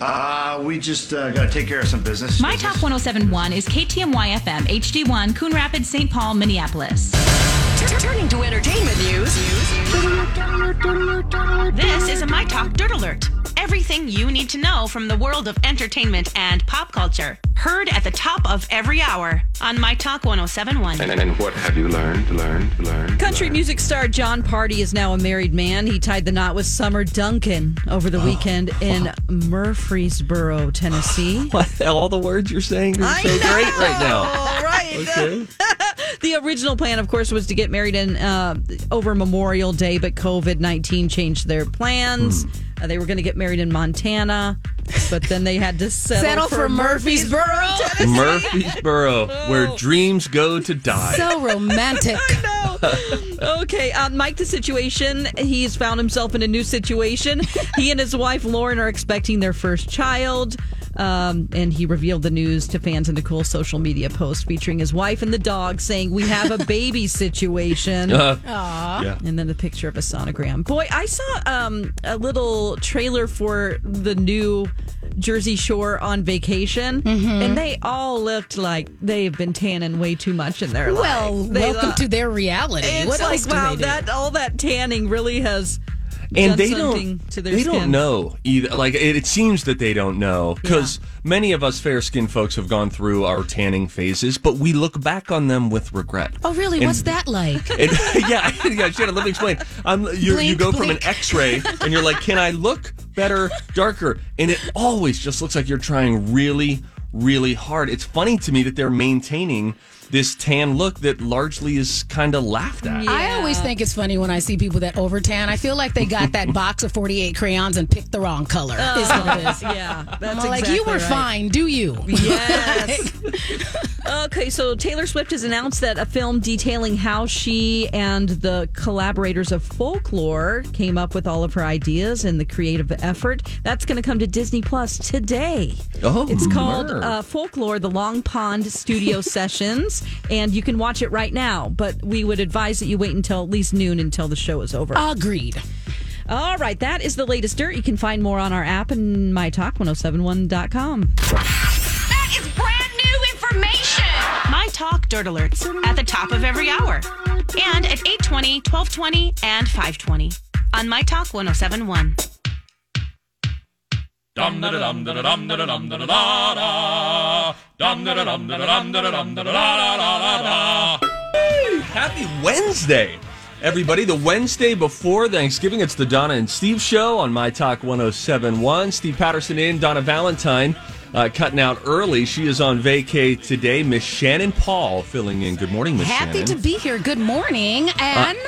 Uh, we just uh, got to take care of some business. My Talk 1071 is KTMY FM, HD1, Coon Rapids, St. Paul, Minneapolis. Turning to entertainment news. This is a My Talk Dirt Alert. Everything you need to know from the world of entertainment and pop culture. Heard at the top of every hour on My Talk 1071. And, and what have you learned, learned, learned? Country learned? music star Jon Pardi is now a married man. He tied the knot with Summer Duncan over the oh, weekend in Murfreesboro, Tennessee. What? All the words you're saying are I so know, great right now. Right. Okay. The original plan, of course, was to get married in uh, over Memorial Day, but COVID nineteen changed their plans. Uh, they were going to get married in Montana, but then they had to settle, Settle for Murfreesboro. Murfreesboro, where dreams go to die. So romantic. Okay, uh, Mike, the situation, he's found himself in a new situation. he and his wife, Lauren, are expecting their first child. Um, and he revealed the news to fans in a cool social media post featuring his wife and the dog saying, We have a baby situation. Uh, yeah. And then the picture of a sonogram. Boy, I saw um, a little trailer for the new Jersey Shore on vacation, and they all looked like they've been tanning way too much in their Well, lives. They welcome look- to their reality. it's what like else do wow, they do? that all that tanning really has and they don't to their they skin. don't know either like it, it seems that they don't know because many of us fair skinned folks have gone through our tanning phases but we look back on them with regret oh, really? And- What's that like? and, yeah, yeah, Shannon, let me explain. Um, you, you Blink, go from an. X-ray, and you're like, "Can I look better, darker?" And it always just looks like you're trying really, really hard. It's funny to me that they're maintaining this tan look that largely is kind of laughed at. I always think it's funny when I see people that over tan. I feel like they got that box of 48 crayons and picked the wrong color. is what it is. Yeah, that's I'm like, you were right. fine, do you? Yes. okay, so Taylor Swift has announced that a film detailing how she and the collaborators of Folklore came up with all of her ideas and the creative effort. That's going to come to Disney Plus today. Oh, It's called uh, Folklore: The Long Pond Studio Sessions, and you can watch it right now. But we would advise that you wait until at least noon until the show is over. Agreed. All right, that is the latest dirt. You can find more on our app and mytalk1071.com. That is brand new information. My Talk Dirt Alerts at the top of every hour. And at 820, 1220, and 520 on My Talk 1071. Dum da da dum da da dum da da dum da da da da. Dum da da dum da da dum da da dum da da da da da da. Happy Wednesday, everybody. The Wednesday before Thanksgiving. It's the Donna and Steve show on My Talk 1071. Steve Patterson in, Donna Valentine uh, cutting out early. She is on vacay today. Miss Shannon Paul filling in. Good morning, Miss Happy Shannon. to be here. Good morning. And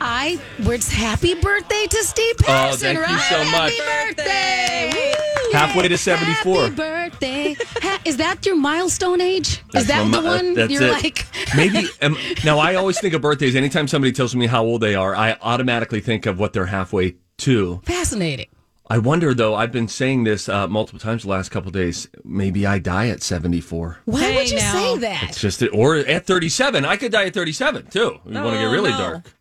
I, it's happy birthday to Steve Patterson, Oh, thank you right? so much. Happy birthday. Halfway to 74. Happy birthday. Ha- is that your milestone age? That's is that my- the uh, one that's you're it. like? Maybe um, now. I always think of birthdays. Anytime somebody tells me how old they are, I automatically think of what they're halfway to. Fascinating. I wonder though. I've been saying this uh, multiple times the last couple days. Maybe I die at seventy four. Why Hey, would you now. say that? It's just or at thirty seven. I could die at thirty seven too. You want to get Oh, really no. dark?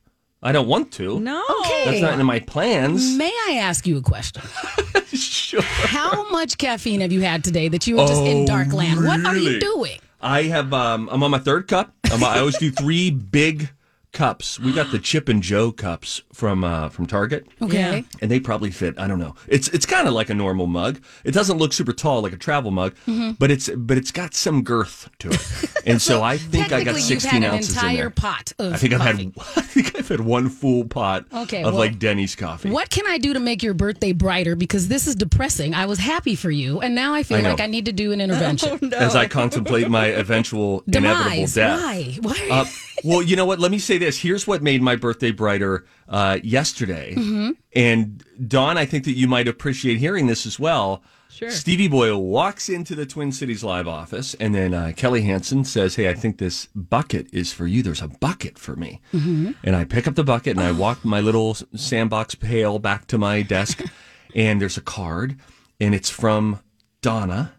I don't want to. No. Okay. That's not in my plans. May I ask you a question? sure. How much caffeine have you had today that you were just in Oh, dark land? What are you doing? I have. Um, I'm on my third cup. Um, I always do three big cups. We got the Chip and Jo cups from uh, from Target. Okay. and they probably fit. I don't know. It's it's kind of like a normal mug. It doesn't look super tall like a travel mug, Mm-hmm. but it's but it's got some girth to it. And so I think I got Technically, you've sixteen had an ounces in entire there. pot of I think I've coffee. had I think I've had one full pot Okay, of well, like Denny's coffee. What can I do to make your birthday brighter? Because this is depressing. I was happy for you, and now I feel I like I need to do an intervention. As I contemplate my eventual inevitable death. Why? Why? Uh, Well, you know what? Let me say this. Here's what made my birthday brighter uh, yesterday. Mm-hmm. And Don, I think that you might appreciate hearing this as well. Sure. Stevie Boyle walks into the Twin Cities Live office, and then uh, Kelly Hansen says, Hey, I think this bucket is for you. There's a bucket for me. Mm-hmm. And I pick up the bucket and I walk my little sandbox pail back to my desk, and there's a card, and it's from Donna.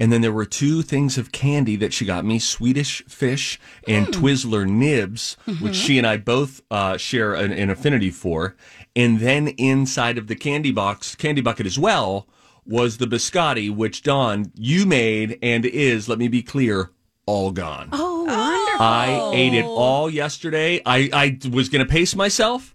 And then there were two things of candy that she got me Swedish fish and Twizzler nibs, which she and I both uh, share an, an affinity for. And then inside of the candy box, candy bucket as well, was the biscotti, which Dawn, you made and is, let me be clear, all gone. Oh, wonderful. I ate it all yesterday. I, I was going to pace myself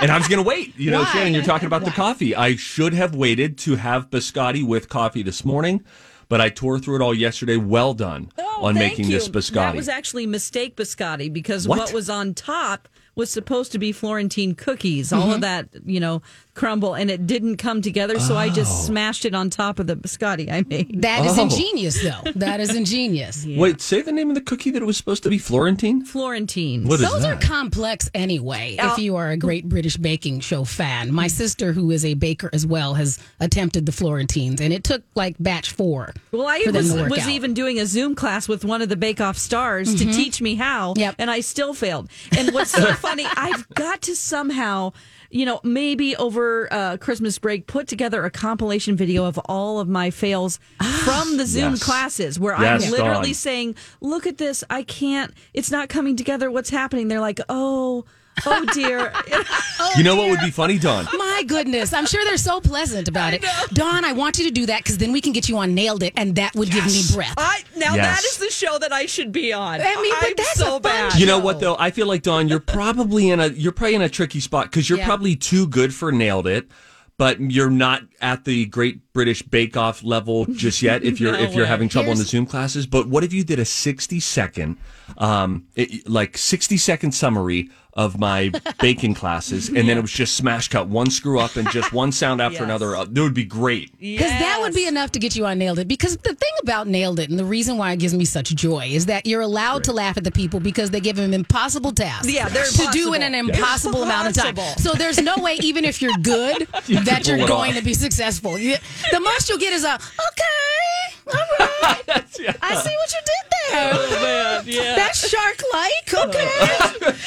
and I was going to wait. You know, Why? Shannon, you're talking about the coffee. I should have waited to have biscotti with coffee this morning, but I tore through it all yesterday. Well done Oh, on making you. this biscotti. That was actually mistake biscotti because What? what, was on top was supposed to be Florentine cookies. All Mm-hmm. of that, you know, crumble, and it didn't come together. So I Oh. just smashed it on top of the biscotti I made. That is Oh. ingenious, though. That is ingenious. Wait, say the name of the cookie that it was supposed to be Florentine? Florentine. What is Those are that? complex anyway, if you are a great British baking show fan. My sister, who is a baker as well, has attempted the Florentines, and it took like batch four. Well, I was, was out. Mm-hmm. even doing a Zoom class with one of the Bake Off stars to teach me how, Yep. and I still failed. And what's so funny, I've got to somehow, you know, maybe over uh, Christmas break, put together a compilation video of all of my fails from the Zoom Yes. classes where Yes, I'm literally Dawn. saying, "Look at this! I can't. It's not coming together. What's happening?" They're like, "Oh." Oh dear! you know what would be funny, Dawn? My goodness, I'm sure they're so pleasant about it. Dawn, I want you to do that because then we can get you on Nailed It, and that would give me breath. I now Yes. that is the show that I should be on. I mean, but I'm that's so a fun bad. show. You know what though? I feel like Dawn, you're probably in a you're probably in a tricky spot because you're Yeah. probably too good for nailed it, but you're not at the Great British Bake Off level just yet. If you're No if you're way. having trouble in the Zoom classes, but what if you did a 60 second, um, it, like 60 second summary of my baking classes, and then it was just smash cut, one screw up and just one sound after Yes. another. Uh, That would be great. Because that would be enough to get you on Nailed It. Because the thing about Nailed It, and the reason why it gives me such joy, is that you're allowed to laugh at the people because they give them impossible tasks. Yeah, they're to do in an impossible. impossible amount of time. So there's no way, even if you're good, that you're going off. to be successful. The most you'll get is a okay, all right. yeah. I see what you did there. Oh man, yeah. That's shark like. Okay.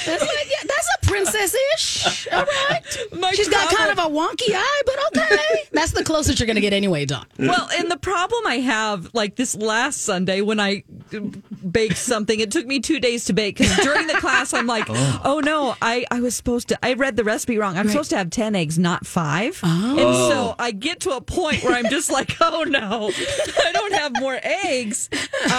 That's like, yeah, that's a princess ish. All right. My She's got kind of a wonky eye, but okay. That's the closest you're going to get anyway, Dawn. well, and the problem I have, like this last Sunday when I baked something, it took me two days to bake because during the class I'm like, oh. no, I, I was supposed to, I read the recipe wrong. I'm supposed to have 10 eggs, not five. Oh. And so I get to a point where I'm just like, oh no, I don't have more eggs.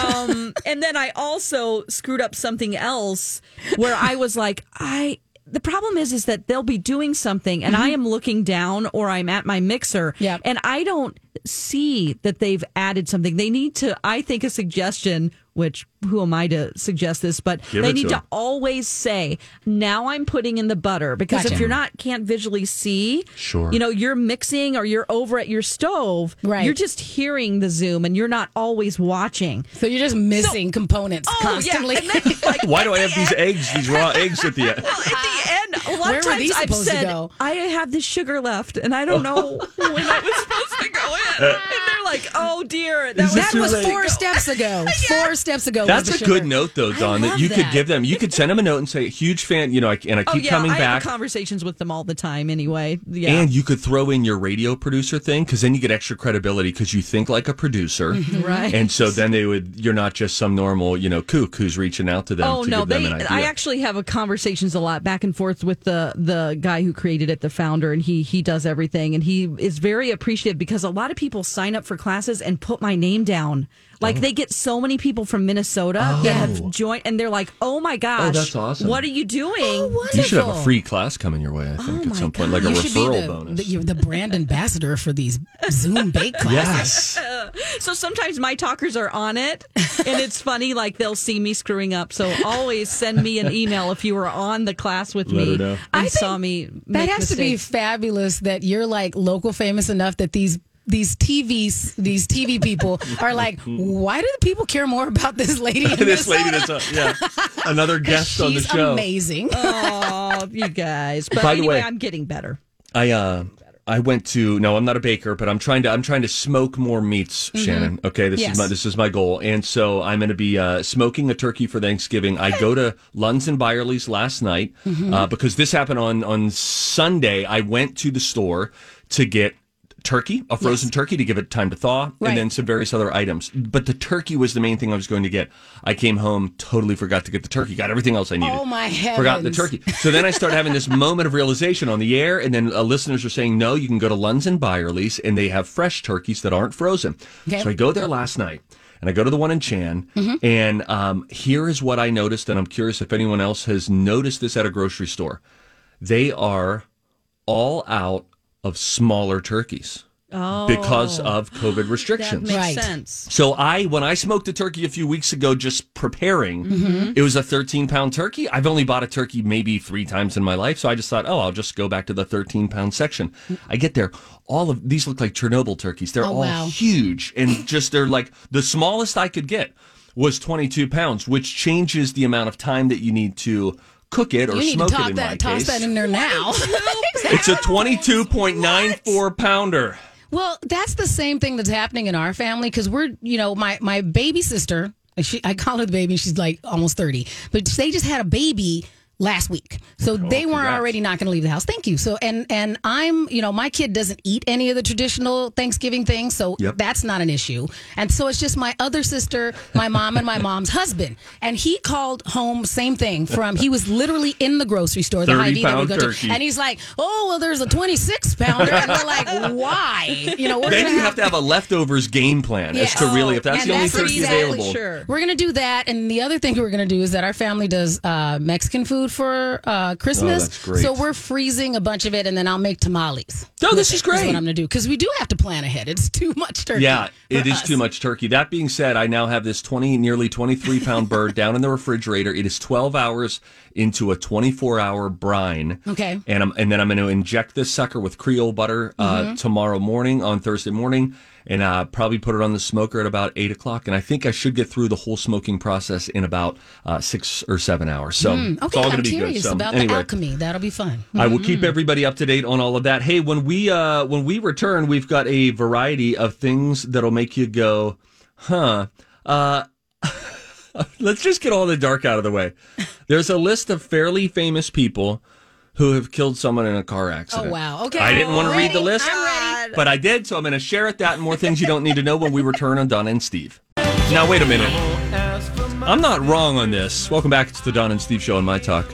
Um, and then I also screwed up something else where I was like, I, the problem is is that they'll be doing something and I mm-hmm. am looking down or I'm at my mixer Yep. and I don't see that they've added something. They need to I think a suggestion which who am I to suggest this but Give they need to to, 'em. always say now I'm putting in the butter because Gotcha. if you're not can't visually see Sure. you know you're mixing or you're over at your stove Right. you're just hearing the zoom and you're not always watching. So you're just missing components Oh, constantly. Yeah. Then, like, Why do I have the these end- eggs, these raw eggs at the end? well, at the end, a lot Where of times I've supposed said. I have this sugar left, and I don't oh. know when that was supposed to go in. And they're like, oh dear, that was, that was four steps ago. Four steps ago. That's a good note, though, Don. That you could give them. You could send them a note and say, "Huge fan," you know, I- and I Oh keep yeah, coming I back. have conversations with them all the time. Anyway, yeah. And you could throw in your radio producer thing because then you get extra credibility because you think like a producer, Right. And so then they would. You're not just some normal, you know, kook who's reaching out to them. Oh to no, they. I actually have a conversations a lot back and forth with the the guy who created it, the founder, and he he does everything, and he is very appreciative because a lot of people sign up for classes and put my name down. Like Oh. they get so many people from Minnesota that oh. have joined, and they're like, "Oh my oh, gosh, that's awesome. What are you doing?" Oh, you should have a free class coming your way. I think Oh at my some point, like a You should be referral the, bonus. the, you're the brand ambassador for these Zoom bake classes. yes. So sometimes my talkers are on it, and it's funny. Like they'll see me screwing up. So always send me an email if you were on the class with Let me her know. and I saw me. That make has to be fabulous that you're like local famous enough that these these TVs, these TV people are like, why do the people care more about this lady? in this lady that's uh, yeah another guest on the show. amazing. Oh, you guys. But By the anyway, way- I'm getting better. I uh I went to no, I'm not a baker, but I'm trying to I'm trying to smoke more meats, Shannon. Okay, this Yes. is my this is my goal, and so I'm going to be uh, smoking a turkey for Thanksgiving. I go to Lunds and Byerly's last night uh, because this happened on on Sunday. I went to the store to get turkey, a frozen turkey, to give it time to thaw, Right. and then some various other items. But the turkey was the main thing I was going to get. I came home, totally forgot to get the turkey. Got everything else I needed. Oh, my head. Forgot the turkey. So then I started having this moment of realization on the air, and then uh, listeners are saying, no, you can go to Lunds and Byerly's, and they have fresh turkeys that aren't frozen. Okay. So I go there last night, and I go to the one in Chan, Mm-hmm. and um, here is what I noticed, and I'm curious if anyone else has noticed this at a grocery store. They are all out of smaller turkeys because oh. of COVID restrictions. That restrictions. makes Right. sense. So I, when I smoked a turkey a few weeks ago, just preparing, mm-hmm. it was a 13 pound turkey. I've only bought a turkey maybe three times in my life, so I just thought, oh, I'll just go back to the 13 pound section. I get there, all of these look like Chernobyl turkeys. They're Oh, all wow. huge and just they're like the smallest I could get was 22 pounds, which changes the amount of time that you need to cook it or you need to smoke it. talk In my that, toss case, that in there now. it's a 22.94 pounder. Well, that's the same thing that's happening in our family because we're, you know, my my baby sister. She, I call her the baby. She's like almost thirty, but they just had a baby last week, so they were congrats. already not going to leave the house. Thank you. So, and and I'm, you know, my kid doesn't eat any of the traditional Thanksgiving things, so Yep. that's not an issue. And so it's just my other sister, my mom, and my mom's husband, and he called home same thing from. He was literally in the grocery store, the 30 Hy-Vee that we go turkey. to, and he's like, "Oh, well, there's a 26 pounder," and we're like, "Why?" You know, we're Then gonna you have to have a leftovers game plan as to really if that's And the only that's turkey exactly available. Sure. We're gonna do that, and the other thing we're gonna do is that our family does uh, Mexican food for uh, Christmas. Oh. So we're freezing a bunch of it, and then I'll make tamales. Oh, with this is great. what I'm gonna do because we do have to plan ahead. It's too much turkey. Yeah, it is us. too much turkey. That being said, I now have this 20, nearly 23 pound bird down in the refrigerator. It is 12 hours into a 24 hour brine. Okay. And, I'm, and then I'm going to inject this sucker with Creole butter uh, Mm-hmm. tomorrow morning, on Thursday morning, and uh, probably put it on the smoker at about 8 o'clock. And I think I should get through the whole smoking process in about uh, six or seven hours. So it's Mm, Okay, all going I'm to be curious good. So, about anyway. the alchemy. That'll be fun. I will keep everybody up to date on all of that. Hey, when we uh when we return, we've got a variety of things that'll make you go, huh? Uh let's just get all the dark out of the way. There's a list of fairly famous people who have killed someone in a car accident. Oh wow. Okay. I didn't want to read the list, but I did, so I'm going to share it that and more things you don't need to know when we return on Donna and Steve. Now, wait a minute. I'm not wrong on this. Welcome back to the Don and Steve Show on My Talk.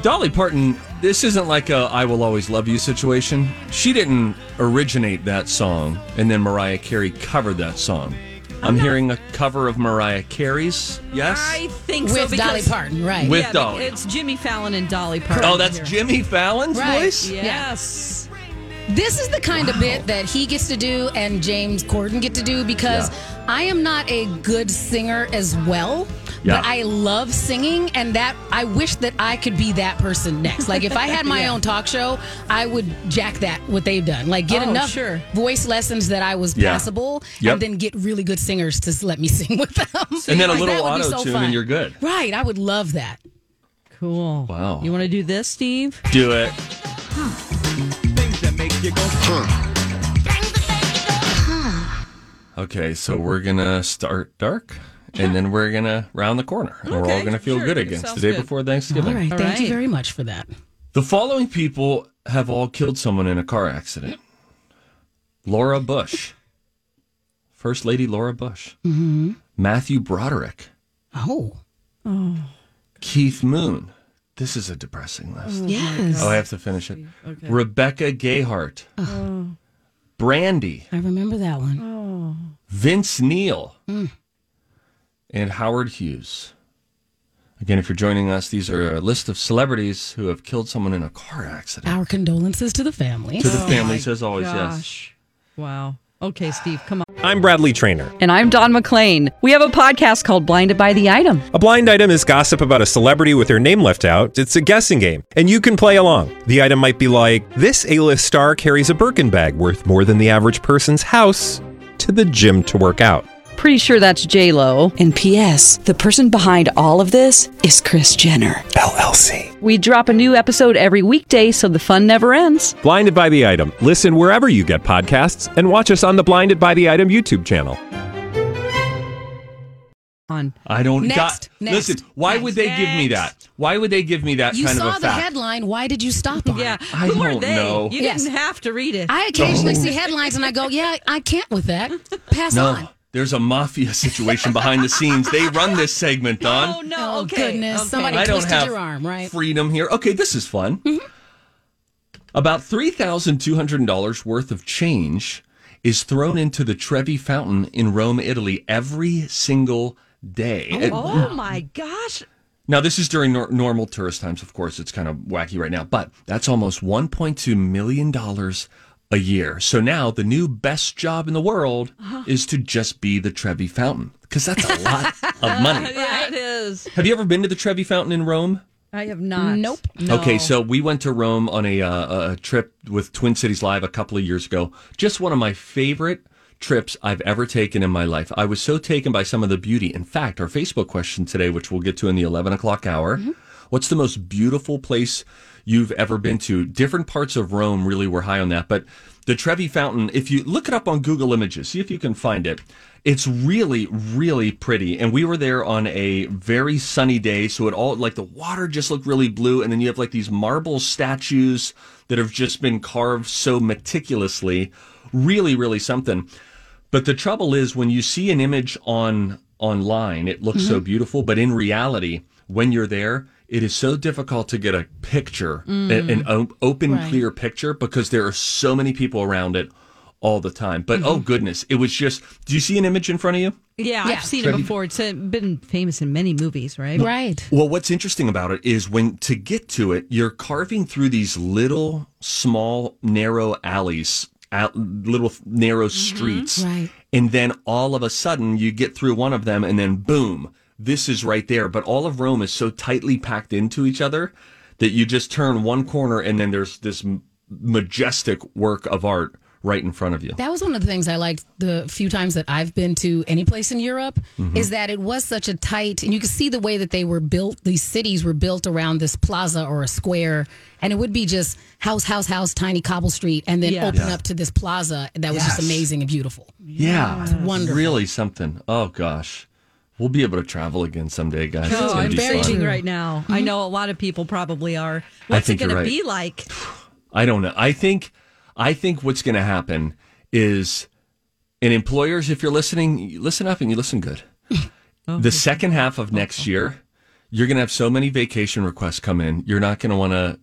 Dolly Parton, this isn't like a I Will Always Love You situation. She didn't originate that song, and then Mariah Carey covered that song. I'm hearing a cover of Mariah Carey's, yes? I think so. With Dolly because- Parton, right? With yeah, Dolly. It's Jimmy Fallon and Dolly Parton. Oh, that's here. Jimmy Fallon's Right. voice? Yes. This is the kind of bit that he gets to do and James Corden get to do because I am not a good singer as well. Yeah. But I love singing, and that I wish that I could be that person next. Like if I had my own talk show, I would jack that what they've done. Like get Oh, enough sure. voice lessons that I was Yeah. passable, Yep. and then get really good singers to let me sing with them. And then a Like, little that would be so auto tune fun. and you're good. Right, I would love that. Cool. Wow. You want to do this, Steve? Do it. Okay, so we're gonna start dark, and then we're gonna round the corner, and we're all Okay, gonna feel sure. good again. It's the day good. before Thanksgiving. All right, All thank you right. very much for that. The following people have all killed someone in a car accident. Laura Bush, First Lady Laura Bush, Mm-hmm. Matthew Broderick, Oh, Keith Moon. This is a depressing list. yes, Oh, I have to finish it. Rebecca Gayheart, Brandy, I remember that one. Vince Neil, Hmm. And Howard Hughes. Again, if you're joining us, these are a list of celebrities who have killed someone in a car accident. Our condolences to the family. To the oh families, as always, yes. Wow. Okay, Steve, come on. I'm Bradley Trainer. And I'm Don McClain. We have a podcast called Blinded by the Item. A blind item is gossip about a celebrity with their name left out. It's a guessing game, and you can play along. The item might be like this: A-list star carries a Birkin bag worth more than the average person's house to the gym to work out. Pretty sure that's J Lo. And P.S. The person behind all of this is Kris Jenner LLC. We drop a new episode every weekday, so the fun never ends. Blinded by the item. Listen wherever you get podcasts, and watch us on the Blinded by the Item YouTube channel. On. I don't Next, got. next, listen, why would they give me that? Why would they give me that You kind saw of a the fact? headline. Why did you stop on Yeah. I who are don't they? know. You Yes. didn't have to read it. I occasionally see headlines and I go, yeah, I can't with that. Pass No, on. There's a mafia situation behind the scenes. They run this segment, Don. oh no! Oh, okay, goodness. okay. Somebody I don't twisted have your arm, right? freedom here. Okay, this is fun. Mm-hmm. About three thousand two hundred dollars worth of change is thrown into the Trevi Fountain in Rome, Italy, every single day. And- Oh my gosh! Now, this is during nor- normal tourist times. Of course, it's kind of wacky right now, but that's almost $1.2 million a year. So now the new best job in the world is to just be the Trevi Fountain because that's a lot of money. Yeah, it is. Have you ever been to the Trevi Fountain in Rome? I have not. Nope. No. Okay, so we went to Rome on a, uh, a trip with Twin Cities Live a couple of years ago. Just one of my favorite trips I've ever taken in my life. I was so taken by some of the beauty. In fact, our Facebook question today, which we'll get to in the 11 o'clock hour, what's the most beautiful place you've ever been to? Different parts of Rome really were high on that, but the Trevi Fountain, if you look it up on Google Images, see if you can find it. It's really, really pretty. And we were there on a very sunny day. So it all, like the water just looked really blue. And then you have like these marble statues that have just been carved so meticulously. Really, really something. But the trouble is when you see an image on online, it looks so mm-hmm. beautiful. But in reality, when you're there, it is so difficult to get a picture, a- mm. an, o- open, Right. clear picture, because there are so many people around it all the time. But oh mm-hmm. goodness, it was just. Do you see an image in front of you? Yeah, Yeah. I've seen it before. It's uh, been famous in many movies, right? Right. Well, what's interesting about it is when to get to it, you're carving through these little, small, narrow alleys, out, little narrow mm-hmm. streets, Right. and then all of a sudden you get through one of them, and then boom, this is right there. But all of Rome is so tightly packed into each other that you just turn one corner, and then there's this majestic work of art right in front of you. That was one of the things I liked the few times that I've been to any place in Europe Mm-hmm. is that it was such a tight, and you could see the way that they were built. These cities were built around this plaza or a square, and it would be just house, house, house, tiny cobble street, and then Yeah. open up to this plaza that was just amazing and beautiful. Yeah, it's wonderful. Really something. Oh gosh, we'll be able to travel again someday, guys. it's Oh, gonna I'm be very fun. searching true. right now. I mm-hmm. know a lot of people probably are. What's it think you're going to right. be like? I don't know. I think, I think what's going to happen is, and employers, if you're listening, you listen up and you listen good. the second half of next oh. year, you're going to have so many vacation requests come in. You're not going to want to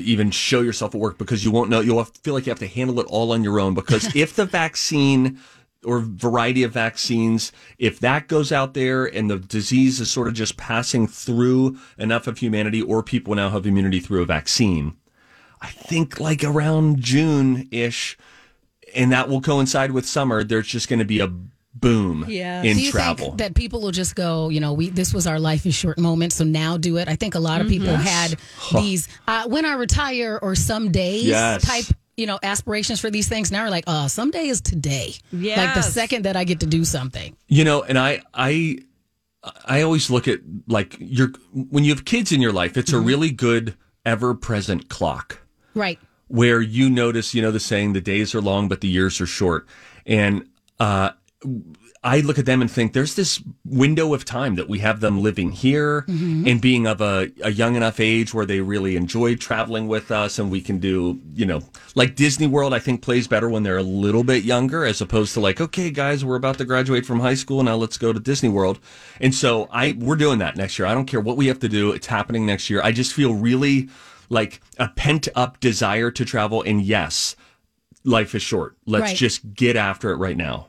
even show yourself at work because you won't know. You'll have, feel like you have to handle it all on your own. Because if the vaccine or variety of vaccines, if that goes out there and the disease is sort of just passing through enough of humanity, or people now have immunity through a vaccine, I think like around June ish, and that will coincide with summer. There's just going to be a boom Yes. in do you travel. think that people will just go, you know, we this was our life is short moment, so now do it? I think a lot of people had these uh, when I retire or some days Yes. type, you know, aspirations for these things. Now we're like, oh, someday is today. Yeah. Like the second that I get to do something. You know, and I I I always look at like your when you have kids in your life, it's a really good ever present clock Right. where you notice, you know, the saying, the days are long, but the years are short. And uh, I look at them and think there's this window of time that we have them living here mm-hmm. and being of a, a young enough age where they really enjoy traveling with us and we can do, you know, like Disney World, I think plays better when they're a little bit younger as opposed to like, okay, guys, we're about to graduate from high school. Now let's go to Disney World. And so I, we're doing that next year. I don't care what we have to do. It's happening next year. I just feel really like a pent up desire to travel. And yes, life is short. Let's Right. just get after it right now.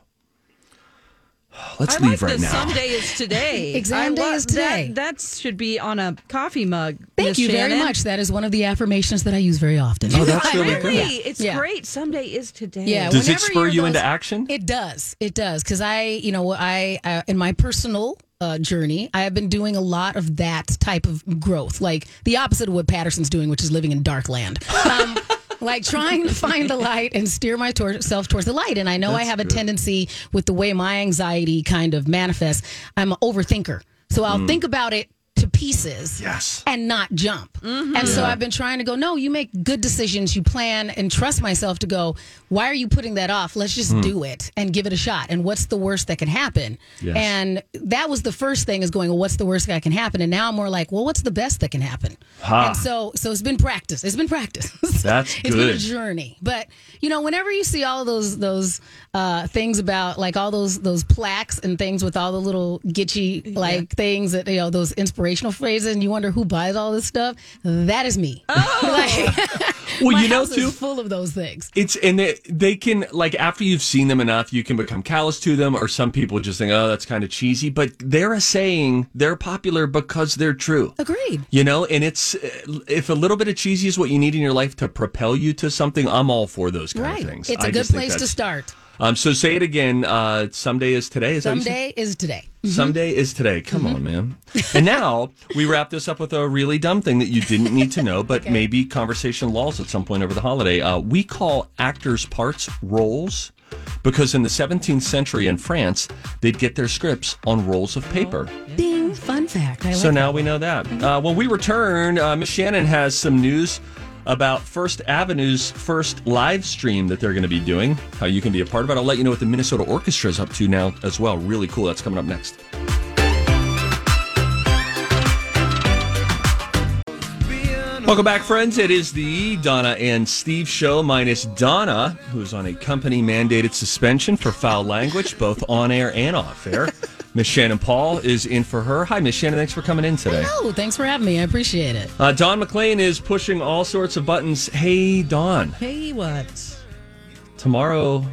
Let's I leave like right the now. Someday is today. Exam day is today. That, that should be on a coffee mug. Thank Miss you very much. That is one of the affirmations that I use very often. Oh, that's really Really, good. it's Yeah. great. Someday is today. Yeah. Does it spur you're into action? It does. It does. Because I, you know, I, uh, in my personal uh, journey, I have been doing a lot of that type of growth, like the opposite of what Patterson's doing, which is living in dark land. Um, like trying to find the light and steer myself towards the light. And I know I have a tendency with the way my anxiety kind of manifests. I'm an overthinker. So I'll mm. think about it pieces Yes. and not jump. And so I've been trying to go, no, you make good decisions, you plan and trust myself to go, why are you putting that off? Let's just do it and give it a shot. And what's the worst that can happen? Yes. And that was the first thing is going, well, what's the worst that can happen? And now I'm more like, well, what's the best that can happen? Ha. And so so it's been practice. It's been practice. That's It's been a good. journey. But you know, whenever you see all those those uh, things about like all those those plaques and things with all the little gitchy like things that you know those inspirational phrases, and you wonder who buys all this stuff. That is me. Oh, like, Well, my you know, house too. is full of those things. It's and they, they can like after you've seen them enough, you can become callous to them, or some people just think, oh, that's kind of cheesy. But they're a saying they're popular because they're true. Agreed. You know, and it's if a little bit of cheesy is what you need in your life to propel you to something, I'm all for those kind Right. of things. It's a a good place to start. Um, so say it again. Uh, someday is today. Is that what you said? Someday is today. Someday is today. Come on, man. And now we wrap this up with a really dumb thing that you didn't need to know, but maybe conversation lulls at some point over the holiday. Uh, we call actors' parts roles because in the 17th century in France, they'd get their scripts on rolls of paper. Ding. Fun fact. I like So now we know that. Uh, when we return, uh, Miss Shannon has some news about First Avenue's first live stream that they're going to be doing, how you can be a part of it. I'll let you know what the Minnesota Orchestra is up to now as well. Really cool. That's coming up next. Welcome back, friends. It is the Donna and Steve show, minus Donna, who's on a company mandated suspension for foul language, both on air and off air. Miss Shannon Paul is in for her. Hi, Miss Shannon. Thanks for coming in today. Oh, thanks for having me. I appreciate it. Uh, Don McLean is pushing all sorts of buttons. Hey, Don, Hey, what? tomorrow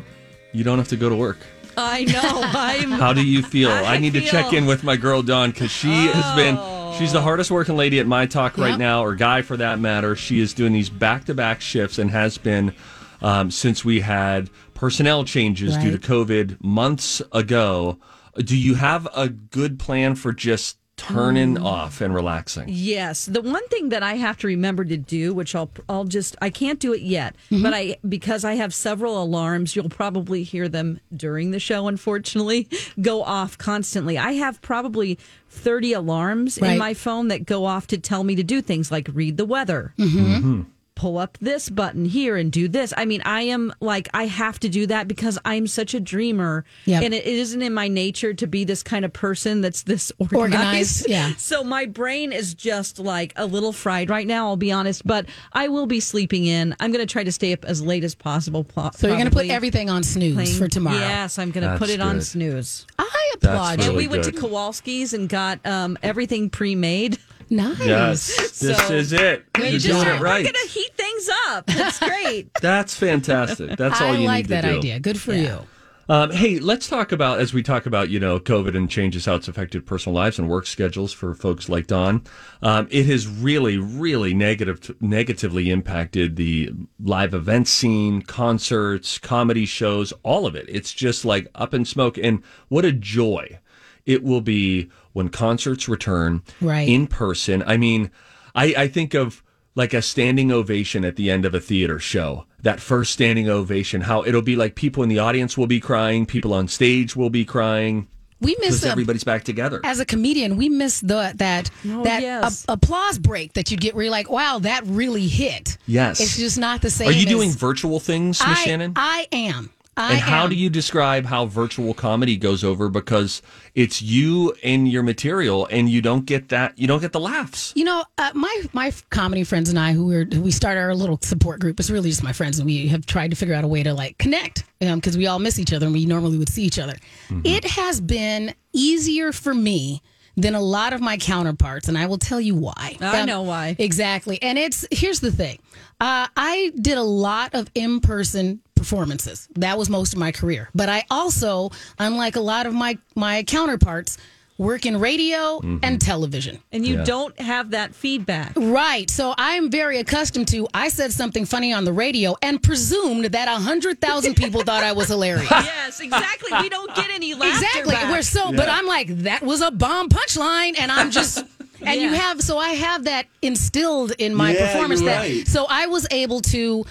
you don't have to go to work. I know. I'm. How do you feel? I, I need to check in with my girl Dawn because she has been. She's the hardest working lady at my talk right now, or guy for that matter. She is doing these back to back shifts and has been um, since we had personnel changes due to COVID months ago. Do you have a good plan for just turning um, off and relaxing? Yes, the one thing that I have to remember to do, which I'll I'll just I can't do it yet, mm-hmm. but I because I have several alarms, you'll probably hear them during the show. Unfortunately, go off constantly. I have probably thirty alarms in my phone that go off to tell me to do things like read the weather. Mm-hmm. Mm-hmm. Pull up this button here and do this. I mean, I am like, I have to do that because I'm such a dreamer. Yep. And it isn't in my nature to be this kind of person that's this organized. Organized, yeah. So my brain is just like a little fried right now, I'll be honest, but I will be sleeping in. I'm going to try to stay up as late as possible. po- So you're going to put everything on snooze playing- for tomorrow. Yes, I'm going to put it on snooze. I applaud That's you. And we really went to. Kowalski's and got um, everything pre-made. Nice. Yes, this So- is it. Good You're job. doing it right. We're right. going to heat things up. That's great. That's fantastic. That's all I you like need to do. I like that idea. Good for you. Um, hey, let's talk about as we talk about you know COVID and changes how it's affected personal lives and work schedules for folks like Don. Um, it has really, really negative negatively impacted the live event scene, concerts, comedy shows, all of it. It's just like up in smoke. And what a joy it will be when concerts return Right. in person. I mean, I, I think of like a standing ovation at the end of a theater show. That first standing ovation, how it'll be like people in the audience will be crying, people on stage will be crying We miss because a, everybody's back together. as a comedian, we miss the that Oh, that yes. a- applause break that you get where you're like, wow, that really hit. Yes. It's just not the same. Are you as- doing virtual things, Miss Shannon? I am. I and how do you describe how virtual comedy goes over because it's you and your material and you don't get that you don't get the laughs. You know, uh, my my comedy friends and I, who were we start our little support group. It's really just my friends, and we have tried to figure out a way to like connect because we all miss each other, and we normally would see each other. Mm-hmm. It has been easier for me than a lot of my counterparts, and I will tell you why. I Um, know why. Exactly. And it's here's the thing. Uh, I did a lot of in person performances. That was most of my career. But I also, unlike a lot of my my counterparts, work in radio mm-hmm. and television. And you don't have that feedback. Right. So I'm very accustomed to I said something funny on the radio and presumed that 100,000 people thought I was hilarious. yes, exactly. We don't get any laughter. Exactly. back. We're so, but I'm like, that was a bomb punchline, and I'm just. And you have, so I have that instilled in my Yeah, performance. you're That right. so I was able to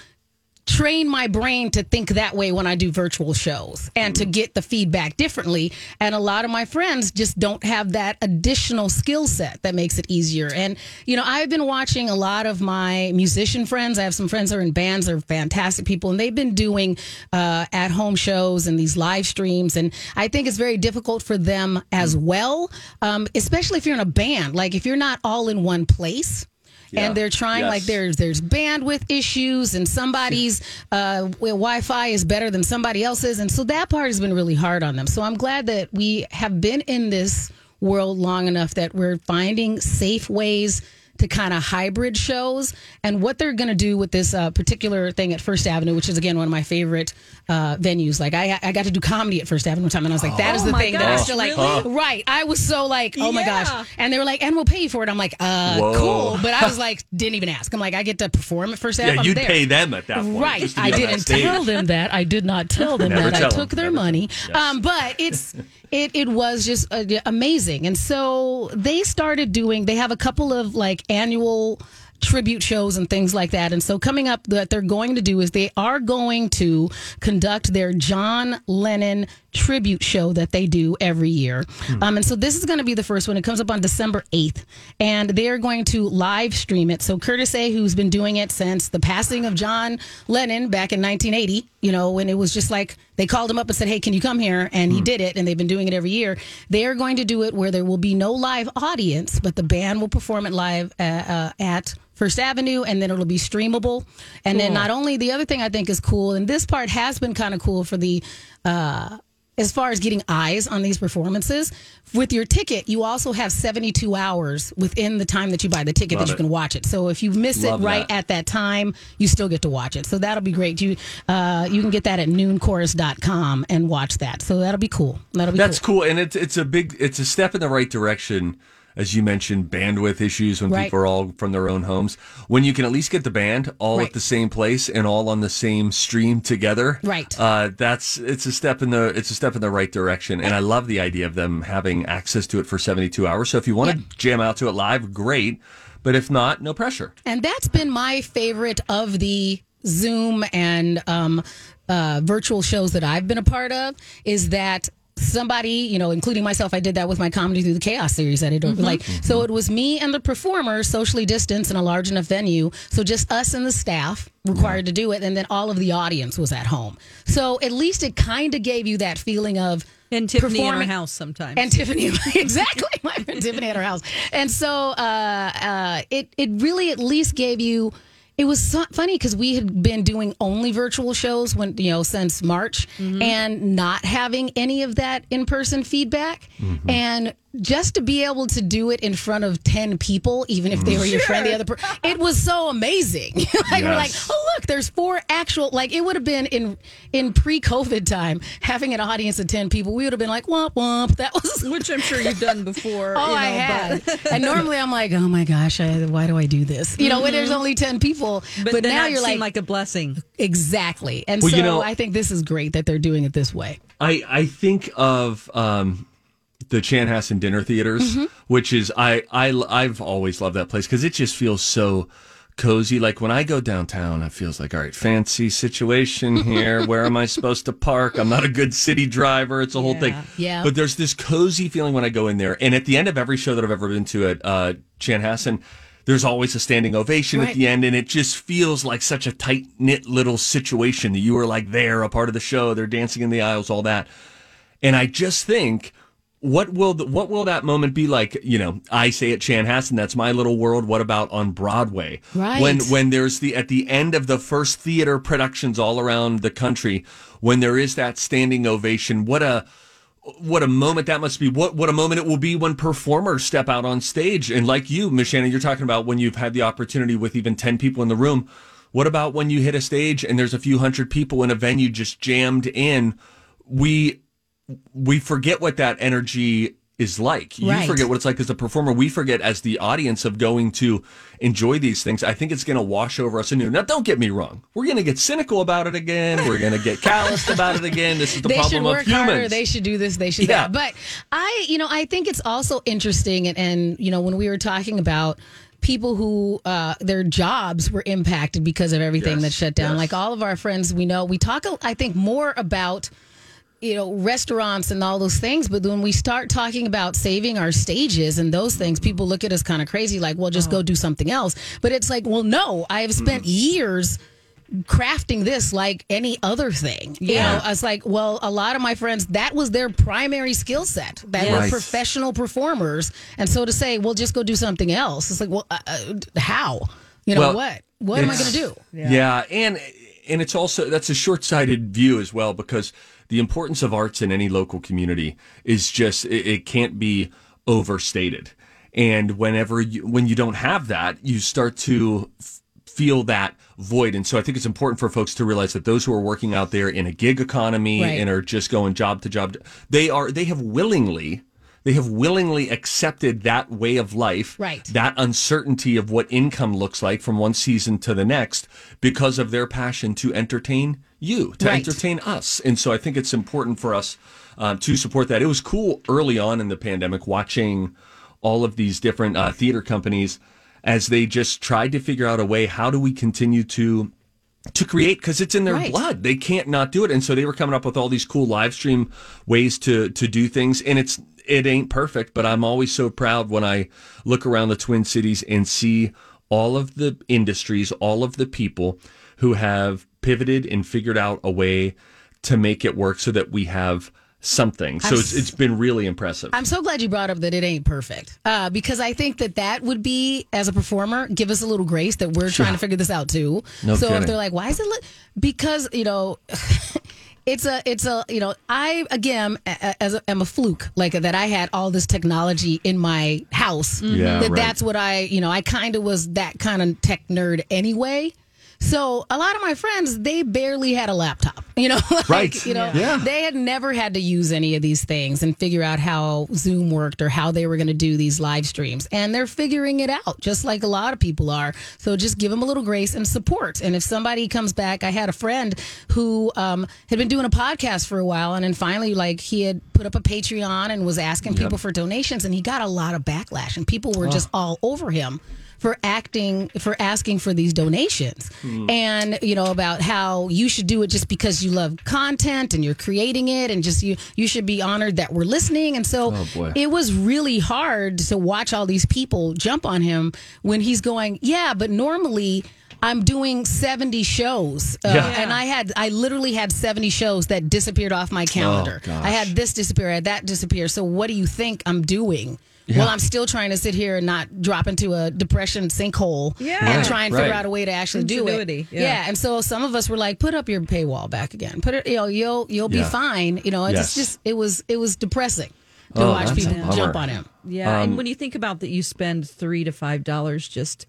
train my brain to think that way when I do virtual shows and to get the feedback differently. And a lot of my friends just don't have that additional skill set that makes it easier. And, you know, I've been watching a lot of my musician friends. I have some friends that are in bands, they're fantastic people, and they've been doing uh, at home shows and these live streams. And I think it's very difficult for them as well, um, especially if you're in a band. Like if you're not all in one place Yeah. and they're trying Yes. like there's there's bandwidth issues and somebody's uh, Wi-Fi is better than somebody else's, and so that part has been really hard on them. So I'm glad that we have been in this world long enough that we're finding safe ways to kind of hybrid shows and what they're going to do with this uh, particular thing at First Avenue, which is again one of my favorite uh, venues. Like I, I got to do comedy at First Avenue one time, and I was like, that is Oh the my thing that I gosh, still like. really? Right, I was so like, oh my Yeah. gosh, and they were like, and we'll pay you for it. I'm like, uh, Whoa. cool, but I was like, didn't even ask. I'm like, I get to perform at First Avenue. Yeah, I'm you'd there. pay them at that point. Right. just to be I on that didn't stage. tell them that. I did not tell them Never that. I tell took them. their Never money. tell. Um, but it's it it was just uh, amazing. And so they started doing. They have a couple of like annual tribute shows and things like that. And so coming up that they're going to do is they are going to conduct their John Lennon tribute show that they do every year. Um, and so this is going to be the first one. It comes up on December 8th and they're going to live stream it. So Curtis A, who's been doing it since the passing of John Lennon back in 1980, you know, when it was just like they called him up and said, Hey, can you come here? And he did it. And they've been doing it every year. They are going to do it where there will be no live audience, but the band will perform it live uh, uh, at First Avenue, and then it'll be streamable. And then not only the other thing I think is cool, and this part has been kind of cool for the. Uh, as far as getting eyes on these performances, with your ticket, you also have 72 hours within the time that you buy the ticket Love that you it. can watch it. So if you miss Love it right that. at that time, you still get to watch it. So that'll be great. You uh, you can get that at noonchorus.com and watch that. So that'll be cool. That'll be That's cool. cool, and it's it's a big it's a step in the right direction. As you mentioned, bandwidth issues when Right. people are all from their own homes. When you can at least get the band all Right. at the same place and all on the same stream together, Right. Uh, that's it's a step in the it's a step in the right direction, and I love the idea of them having access to it for seventy two hours. So if you want Yeah. to jam out to it live, great. But if not, no pressure. And that's been my favorite of the Zoom and um, uh, virtual shows that I've been a part of is that somebody, you know, including myself, I did that with my comedy through the chaos series that I did. Like, so it was me and the performer socially distanced in a large enough venue. So just us and the staff required to do it. And then all of the audience was at home. So at least it kind of gave you that feeling of, And Tiffany in her house sometimes. and Tiffany, exactly, my friend Tiffany at her house, and so uh, uh, it it really at least gave you. It was so funny because we had been doing only virtual shows when you know since March, mm-hmm. and not having any of that in person feedback, mm-hmm. and just to be able to do it in front of ten people, even if they were your friend, the other person, it was so amazing. like we're like, oh look, there's four actual. Like it would have been in in pre COVID time having an audience of ten people. We would have been like womp womp. That was which I'm sure you've done before. Oh, you know, I had. But, and normally I'm like, oh my gosh, I, why do I do this? You know, when there's only 10 people. but, But, then now you're like, like a blessing. exactly. And Well, so you know- I think this is great that they're doing it this way. I I think of um, the Chanhassen Dinner Theaters, Mm-hmm. which is I I I've always loved that place because it just feels so cozy. Like when I go downtown, it feels like all right, fancy situation here. Where am I supposed to park? I'm not a good city driver. It's a whole thing. Yeah. But there's this cozy feeling when I go in there, and at the end of every show that I've ever been to at uh, Chanhassen. There's always a standing ovation at the end, and it just feels like such a tight knit little situation that you are like there, a part of the show. They're dancing in the aisles, all that. And I just think, what will the, what will that moment be like? You know, I say at Chanhassen, that's my little world. What about on Broadway? Right. When when there's the at the end of the first theater productions all around the country, when there is that standing ovation, what a what a moment that must be. What what a moment it will be when performers step out on stage. And like you, Miss Shannon, you're talking about when you've had the opportunity with even ten people in the room. What about when you hit a stage and there's a few hundred people in a venue just jammed in? We we forget what that energy is like. You Right. forget what it's like as a performer. We forget as the audience of going to enjoy these things. I think it's going to wash over us anew. Now, don't get me wrong. We're going to get cynical about it again. We're going to get calloused about it again. This is the they should problem work of humans. harder. They should do this. They should Yeah. that. But I, you know, I think it's also interesting, and, and you know, when we were talking about people who uh, their jobs were impacted because of everything Yes, that shut down, yes. like all of our friends we know, we talk, I think, more about you know restaurants and all those things but when we start talking about saving our stages and those things people look at us kind of crazy like well just go do something else. But it's like well no i have spent years crafting this like any other thing. You Yeah. know i was like well a lot of my friends that was their primary skill set. That were Right. professional performers. And so to say well just go do something else it's like well uh, uh, how? You know Well, what? What am i going to do? Yeah. and and it's also that's a short-sighted view as well because the importance of arts in any local community is just it, it can't be overstated. And whenever you when you don't have that, you start to f- feel that void. And so I think it's important for folks to realize that those who are working out there in a gig economy Right. and are just going job to job, they are they have willingly they have willingly accepted that way of life, Right. that uncertainty of what income looks like from one season to the next because of their passion to entertain you, to Right. entertain us. And so I think it's important for us um, to support that. It was cool early on in the pandemic watching all of these different uh, theater companies as they just tried to figure out a way how do we continue to to create because it's in their Right. blood. They can't not do it. And so they were coming up with all these cool live stream ways to to do things. And it's it ain't perfect, but I'm always so proud when I look around the Twin Cities and see all of the industries, all of the people who have pivoted and figured out a way to make it work so that we have something. So it's it's been really impressive. I'm so glad you brought up that it ain't perfect uh, because I think that that would be, as a performer, give us a little grace that we're trying to figure this out too. No so kidding. if they're like, why is it? Because you know. It's a, it's a, you know, I again as a, am a fluke like that. I had all this technology in my house. Yeah, that right. that's what I, you know, I kind of was that kind of tech nerd anyway. So a lot of my friends, they barely had a laptop. You know, like, Right. You know, Yeah. they had never had to use any of these things and figure out how Zoom worked or how they were going to do these live streams. And they're figuring it out, just like a lot of people are. So just give them a little grace and support. And if somebody comes back, I had a friend who um, had been doing a podcast for a while, and then finally, like, he had put up a Patreon and was asking people for donations, and he got a lot of backlash, and people were just all over him for acting for asking for these donations and you know about how you should do it just because you love content and you're creating it and just you you should be honored that we're listening and so Oh, it was really hard to watch all these people jump on him when he's going yeah but normally I'm doing 70 shows. Uh, Yeah. And I had, I literally had 70 shows that disappeared off my calendar. Oh. I had this disappear, I had that disappear. So what do you think I'm doing? Well, I'm still trying to sit here and not drop into a depression sinkhole Yeah. and Right, try and figure right. out a way to actually do it. yeah. And so some of us were like, put up your paywall back again. Put it, you know, you'll you'll be Yeah. fine. You know, it's Yes. just it was it was depressing to Oh, watch people jump on him. Yeah, Um, and when you think about that, you spend three to five dollars just,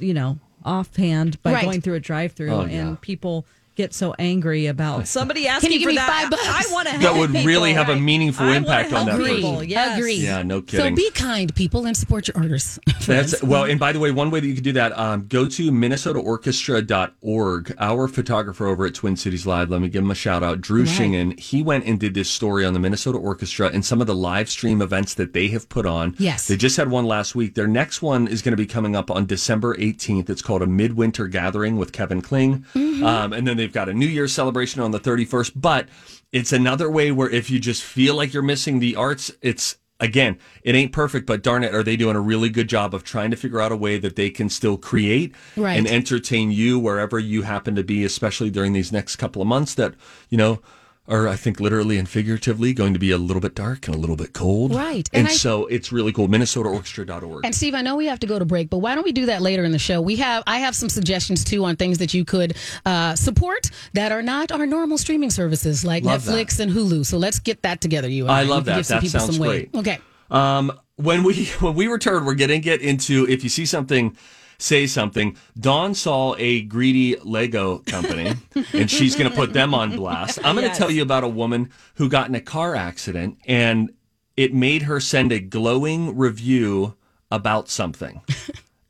you know, offhand by Right. going through a drive-through, Oh, yeah. and people get so angry about somebody asking Can you give for me that. five bucks? I want to help. That would really have a meaningful impact on that Agreed. person. Yes. Agreed. Yeah, no kidding. So be kind, people, and support your artists. That's well, and by the way, one way that you could do that, um, go to minnesotaorchestra.org. Our photographer over at Twin Cities Live, let me give him a shout out, Drew Right. Shingen. He went and did this story on the Minnesota Orchestra and some of the live stream events that they have put on. Yes. They just had one last week. Their next one is going to be coming up on December 18th. It's called a Midwinter Gathering with Kevin Kling. Um, and then they've got a New Year's celebration on the 31st. But it's another way where if you just feel like you're missing the arts, it's again, it ain't perfect, but darn it, are they doing a really good job of trying to figure out a way that they can still create Right. and entertain you wherever you happen to be, especially during these next couple of months that, you know, are, I think, literally and figuratively going to be a little bit dark and a little bit cold. Right. And, And I- so it's really cool. MinnesotaOrchestra.org. And Steve, I know we have to go to break, but why don't we do that later in the show? We have I have some suggestions too on things that you could uh, support that are not our normal streaming services like Love Netflix and Hulu. So let's get that together. You and I I, love that. Give some That people sounds some weight. great. Okay. Um, when we when we return, we're going to get into if you see something, say something. Dawn saw a greedy Lego company, and she's going to put them on blast. I'm going to Yes. tell you about a woman who got in a car accident, and it made her send a glowing review about something.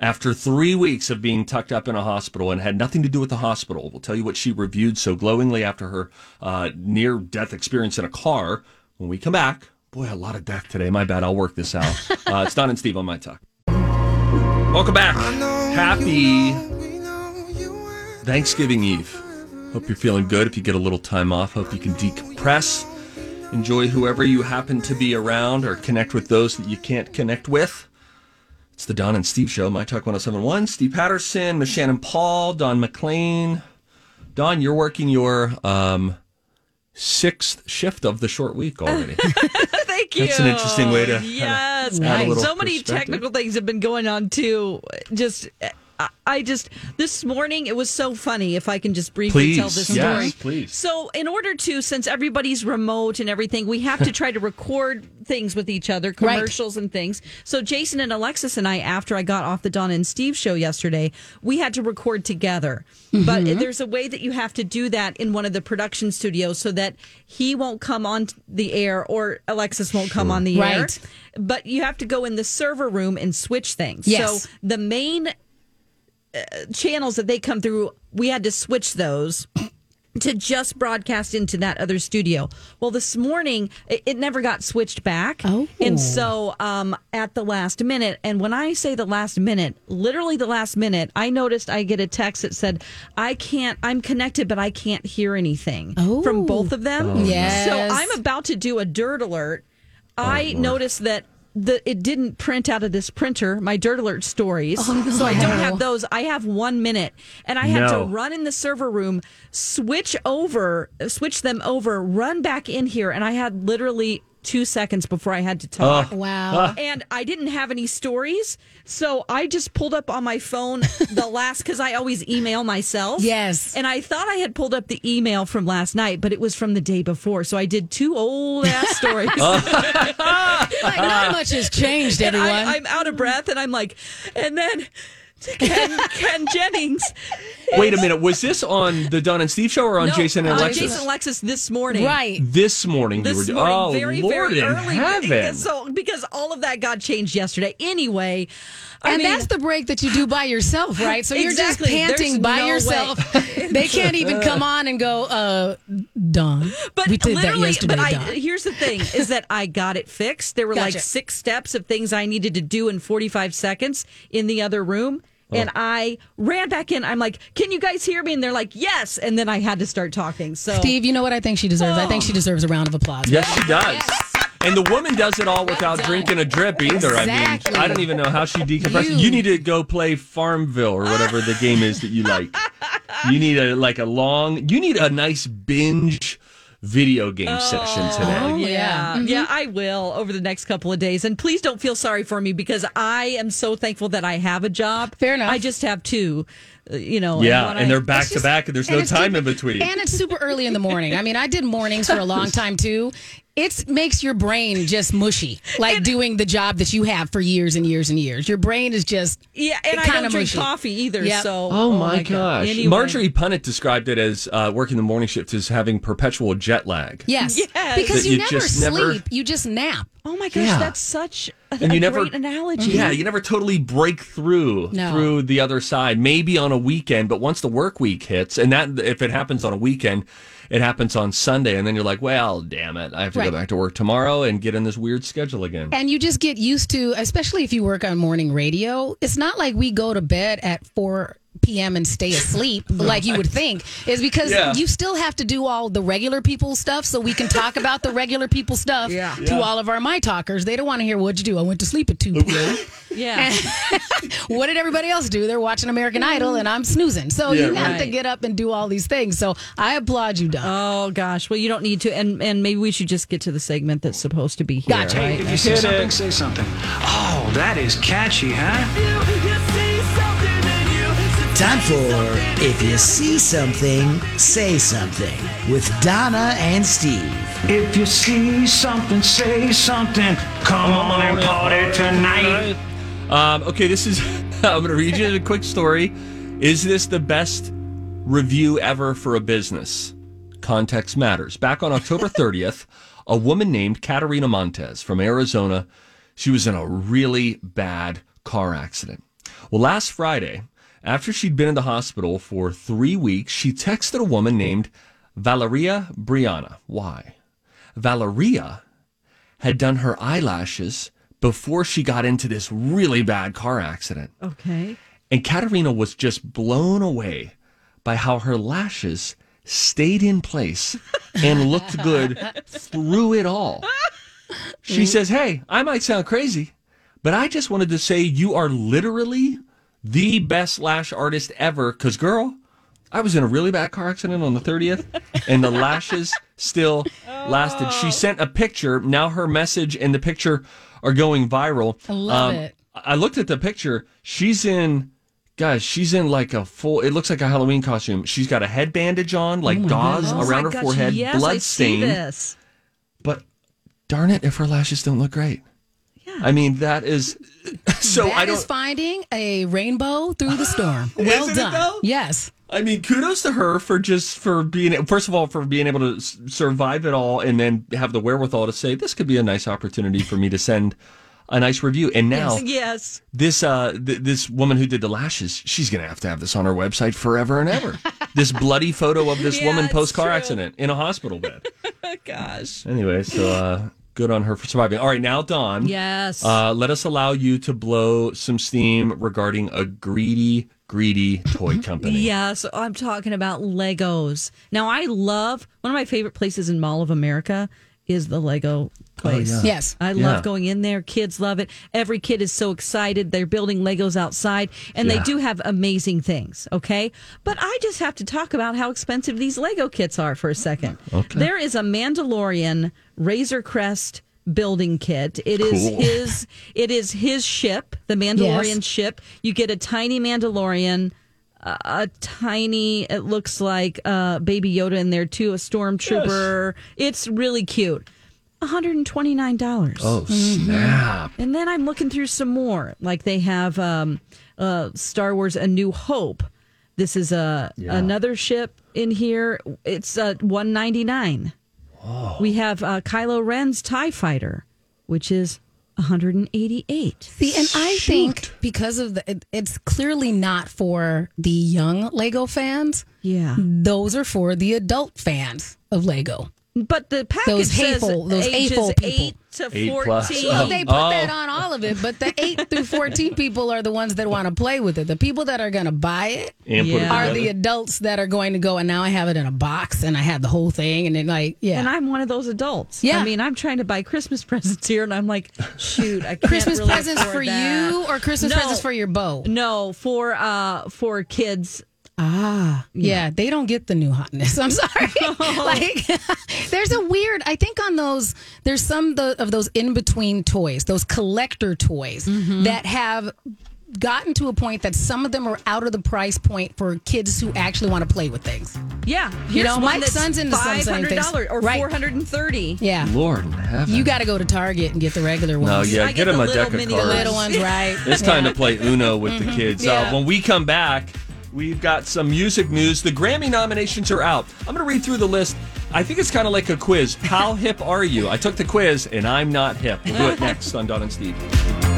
After three weeks of being tucked up in a hospital and had nothing to do with the hospital, we'll tell you what she reviewed so glowingly after her uh, near death experience in a car. When we come back, boy, a lot of death today. My bad. I'll work this out. Uh, it's Dawn and Steve on my talk. Welcome back. Happy Thanksgiving Eve. Hope you're feeling good. If you get a little time off, hope you can decompress. Enjoy whoever you happen to be around or connect with those that you can't connect with. It's the Dawn and Steve Show, My Talk 1071. Steve Patterson, Miss Shannon Paul, Don McLean. Dawn, you're working your um, sixth shift of the short week already. Thank you. That's an interesting way to Yes. add a little So many technical things have been going on too. Just. I- just this morning it was so funny. If I can just briefly Please, tell this yes, story, please. So, in order to, since everybody's remote and everything, we have to try to record things with each other, Right. commercials and things. So, Jason and Alexis and I, after I got off the Donna and Steve show yesterday, we had to record together. But mm-hmm. there's a way that you have to do that in one of the production studios so that he won't come on the air or Alexis won't come on the air. Right. But you have to go in the server room and switch things. Yes. So, the main channels that they come through, we had to switch those to just broadcast into that other studio. Well, this morning it, it never got switched back. Oh. And so um, at the last minute, and when I say the last minute, literally the last minute, I noticed I get a text that said, I can't, I'm connected, but I can't hear anything Oh. from both of them. Yes. So I'm about to do a dirt alert. I noticed that. The, it didn't print out of this printer my dirt alert stories. Oh, so i don't have those. I have one minute. And i had No. to run in the server room, switch over, switch them over, run back in here, and I had literally two seconds before I had to talk. Wow. And I didn't have any stories, so I just pulled up on my phone the last because I always email myself. Yes. and I thought I had pulled up the email from last night, but it was from the day before. So I did two old ass stories. like, not much has changed, everyone. I, I'm out of breath, and I'm like, and then Ken, Ken Jennings. Wait a minute. Was this on the Dawn and Steve show or on No, Jason and uh, Alexis? Jason and Alexis this morning. right. This morning This you were morning, oh very, Lord very in early. heaven. So because all of that got changed yesterday. Anyway, I and mean, that's the break that you do by yourself, right? So you're Exactly. just panting There's by no yourself. they can't even come on and go, uh, Dawn. But we did that literally, yesterday, but I, Dawn. here's the thing: is that I got it fixed. There were like Gotcha. six steps of things I needed to do in 45 seconds in the other room. Oh. And I ran back in. I'm like, "Can you guys hear me?" And they're like, "Yes." And then I had to start talking. So Steve, you know what I think she deserves? I think oh. she deserves a round of applause. Yes, she does. And the woman does it all without drinking a drip either. Exactly. I mean, I don't even know how she decompresses. You, You- need to go play Farmville or whatever the game is that you like. You need a like a long. You need a nice binge video game session today. Oh, Yeah, yeah. yeah, I will over the next couple of days. And please don't feel sorry for me because I am so thankful that I have a job. Fair enough. I just have two, uh, you know. Yeah, when and they're back to just, back, and there's and no time super- in between. And it's super early in the morning. I mean, I did mornings for a long time too. It makes your brain just mushy, like doing the job that you have for years and years and years. Your brain is just Yeah, and I kinda don't drink mushy. coffee either. Yep. So, Oh, my, gosh. Anyway. Marjorie Punnett described it as uh, working the morning shift as having perpetual jet lag. yes, Yes. because you, you never just sleep. never- You just nap. Oh my gosh, Yeah. that's such a, And you a never- great analogy. Yeah, you never totally break through No. through the other side. Maybe on a weekend, but once the work week hits, and that if it happens on a weekend, it happens on Sunday, and then you're like, well, damn it, I have to Right. go back to work tomorrow and get in this weird schedule again. And you just get used to, especially if you work on morning radio. It's not like we go to bed at 4 p.m. and stay asleep like you would think is because Yeah. you still have to do all the regular people stuff so we can talk about the regular people stuff Yeah. to Yeah. all of our my talkers. They don't want to hear what'd you do. I went to sleep at 2 p.m. Yeah. what did everybody else do? They're watching American mm. Idol and I'm snoozing. So Yeah, you have to get up and do all these things. So I applaud you, Dawn. Oh gosh. Well, you don't need to, and and maybe we should just get to the segment that's supposed to be here. Gotcha. right? If you see something, say something. Oh, that is catchy, huh? Time for If You See Something, Say Something with Donna and Steve. If you see something, say something. Come on and party tonight. Um, okay, this is. I'm going to read you a quick story. Is this the best review ever for a business? Context matters. Back on October 30th, a woman named Katarina Montez from Arizona, she was in a really bad car accident. Well, last Friday, after she'd been in the hospital for three weeks, she texted a woman named Valeria Brianna. Why? Valeria had done her eyelashes before she got into this really bad car accident. Okay. And Katerina was just blown away by how her lashes stayed in place and looked good through it all. She mm. says, Hey, I might sound crazy, but I just wanted to say you are literally the best lash artist ever. Because, girl, I was in a really bad car accident on the 30th, and the lashes still lasted. She sent a picture. Now her message and the picture are going viral. I love Um, it. I looked at the picture. She's in, guys, she's in like a full, it looks like a Halloween costume. She's got a head bandage on, like gauze Oh around my her gosh, forehead, yes, blood stain. But darn it, if her lashes don't look great. Yeah. I mean, that is, so That I don't. is finding a rainbow through the storm. Well done. Yes. I mean, kudos to her for just for being first of all for being able to survive it all, and then have the wherewithal to say this could be a nice opportunity for me to send a nice review. And now Yes. this uh th- this woman who did the lashes, she's gonna have to have this on her website forever and ever. this bloody photo of this Yeah, woman post car accident in a hospital bed. Gosh. anyway, so uh, good on her for surviving. All right, now Dawn. Yes. Uh, let us allow you to blow some steam regarding a greedy, greedy toy company. Yes, I'm talking about Legos. Now, I love one of my favorite places in Mall of America is the Lego place. Yes. I Yeah. love going in there. Kids love it. Every kid is so excited. They're building Legos outside, and they do have amazing things. Okay, but I just have to talk about how expensive these Lego kits are for a second. Okay. There is a Mandalorian Razor Crest building kit. It is Cool. his. It is his ship, the Mandalorian Yes. ship. You get a tiny Mandalorian a, a tiny it looks like uh baby yoda in there too a stormtrooper it's really cute $129 Oh snap! and then i'm looking through some more. Like they have um uh star wars a new hope. This is a another ship in here. It's uh 199 we have uh kylo ren's tie fighter which is 188 See, and I think because of the, it, it's clearly not for the young Lego fans. yeah. Those are for the adult fans of Lego. But the package Those says hateful- those ages hateful people. eight to Eight fourteen. plus. Well, they put Oh. that on all of it, but the 8 through 14 people are the ones that want to play with it. The people that are going to buy it And put it Yeah. are together. the adults that are going to go, and now I have it in a box and I have the whole thing. And then, like, yeah. And I'm one of those adults. Yeah. I mean, I'm trying to buy Christmas presents here, and I'm like, shoot, I can't Christmas really presents afford for that. you or Christmas No. presents for your beau? No, for uh for kids. Ah, yeah, they don't get the new hotness. I'm sorry. like, there's a weird. I think on those, there's some the, of those in between toys, those collector toys that have gotten to a point that some of them are out of the price point for kids who actually want to play with things. Yeah, You know, my son's into some five same hundred things. dollars or Right. four hundred and thirty. Yeah, Lord heaven. you got to go to Target and get the regular ones. No, yeah, I get get him a deck of cards. the little ones, right? It's time to play Uno with the kids. Uh, when we come back, we've got some music news. The Grammy nominations are out. I'm going to read through the list. I think it's kind of like a quiz. How hip are you? I took the quiz, and I'm not hip. We'll do it next on Dawn and Steve.